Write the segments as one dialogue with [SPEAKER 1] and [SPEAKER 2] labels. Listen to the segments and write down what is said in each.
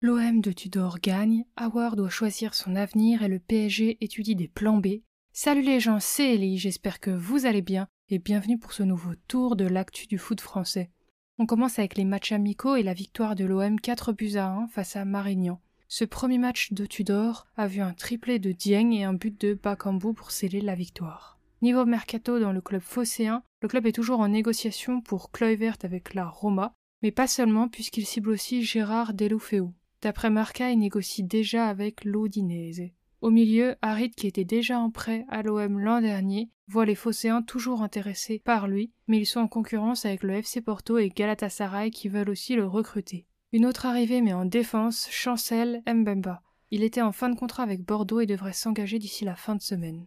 [SPEAKER 1] L'OM de Tudor gagne, Howard doit choisir son avenir et le PSG étudie des plans B. Salut les gens, c'est Ellie, j'espère que vous allez bien et bienvenue pour ce nouveau tour de l'actu du foot français. On commence avec les matchs amicaux et la victoire de l'OM 4 buts à 1 face à Marignan. Ce premier match de Tudor a vu un triplé de Dieng et un but de Bakambu pour sceller la victoire. Niveau mercato dans le club phocéen, le club est toujours en négociation pour Kluivert avec la Roma, mais pas seulement puisqu'il cible aussi Gérard Deloufeu. D'après Marca, il négocie déjà avec l'Odinese. Au milieu, Harit, qui était déjà en prêt à l'OM l'an dernier, voit les Phocéens toujours intéressés par lui, mais ils sont en concurrence avec le FC Porto et Galatasaray qui veulent aussi le recruter. Une autre arrivée, mais en défense, Chancel Mbemba. Il était en fin de contrat avec Bordeaux et devrait s'engager d'ici la fin de semaine.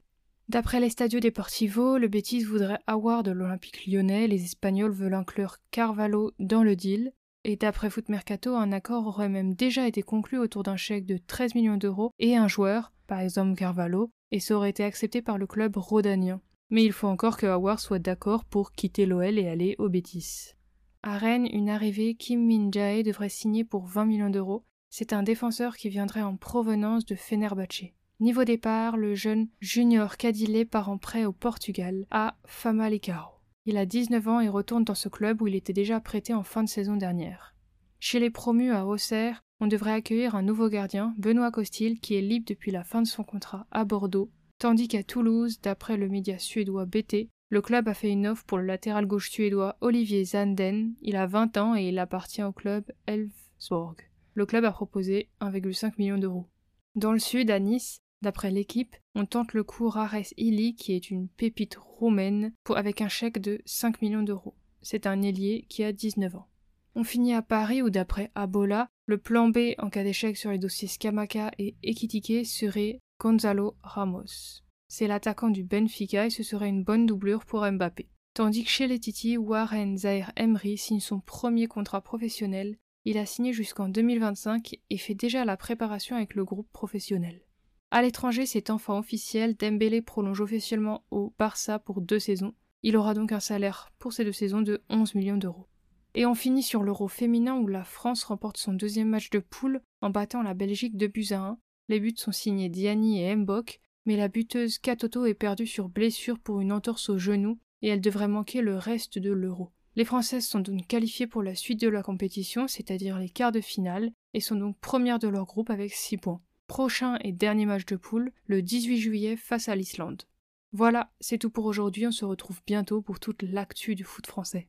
[SPEAKER 1] D'après l'Estadio Deportivo, le Betis voudrait avoir de l'Olympique lyonnais, les Espagnols veulent inclure Carvalho dans le deal, et d'après Foot Mercato, un accord aurait même déjà été conclu autour d'un chèque de 13 millions d'euros et un joueur, par exemple Carvalho, et ça aurait été accepté par le club rhodanien. Mais il faut encore que Howard soit d'accord pour quitter l'OL et aller au Betis. À Rennes, une arrivée, Kim Min Jae devrait signer pour 20 millions d'euros. C'est un défenseur qui viendrait en provenance de Fenerbahçe. Niveau départ, le jeune Junior Cadillé part en prêt au Portugal, à Famalicão. Il a 19 ans et retourne dans ce club où il était déjà prêté en fin de saison dernière. Chez les promus à Auxerre, on devrait accueillir un nouveau gardien, Benoît Costil, qui est libre depuis la fin de son contrat à Bordeaux, tandis qu'à Toulouse, d'après le média suédois BT, le club a fait une offre pour le latéral gauche suédois Olivier Zanden. Il a 20 ans et il appartient au club Elfsborg. Le club a proposé 1,5 million d'euros. Dans le sud, à Nice, D'après l'équipe, on tente le coup Rares Illy, qui est une pépite roumaine, avec un chèque de 5 millions d'euros. C'est un ailier qui a 19 ans. On finit à Paris où, d'après Abola, le plan B en cas d'échec sur les dossiers Scamaca et Ekitike serait Gonzalo Ramos. C'est l'attaquant du Benfica et ce serait une bonne doublure pour Mbappé. Tandis que chez les Titi, Warren Zahir Emery signe son premier contrat professionnel. Il a signé jusqu'en 2025 et fait déjà la préparation avec le groupe professionnel. À l'étranger, c'est enfin officiel, Dembélé prolonge officiellement au Barça pour deux saisons. Il aura donc un salaire pour ces deux saisons de 11 millions d'euros. Et on finit sur l'Euro féminin où la France remporte son deuxième match de poule en battant la Belgique de buts à 1. Les buts sont signés Diani et Mbok, mais la buteuse Katoto est perdue sur blessure pour une entorse au genou et elle devrait manquer le reste de l'Euro. Les Françaises sont donc qualifiées pour la suite de la compétition, c'est-à-dire les quarts de finale, et sont donc premières de leur groupe avec 6 points prochain et dernier match de poule le 18 juillet face à l'Islande. Voilà, c'est tout pour aujourd'hui, on se retrouve bientôt pour toute l'actu du foot français.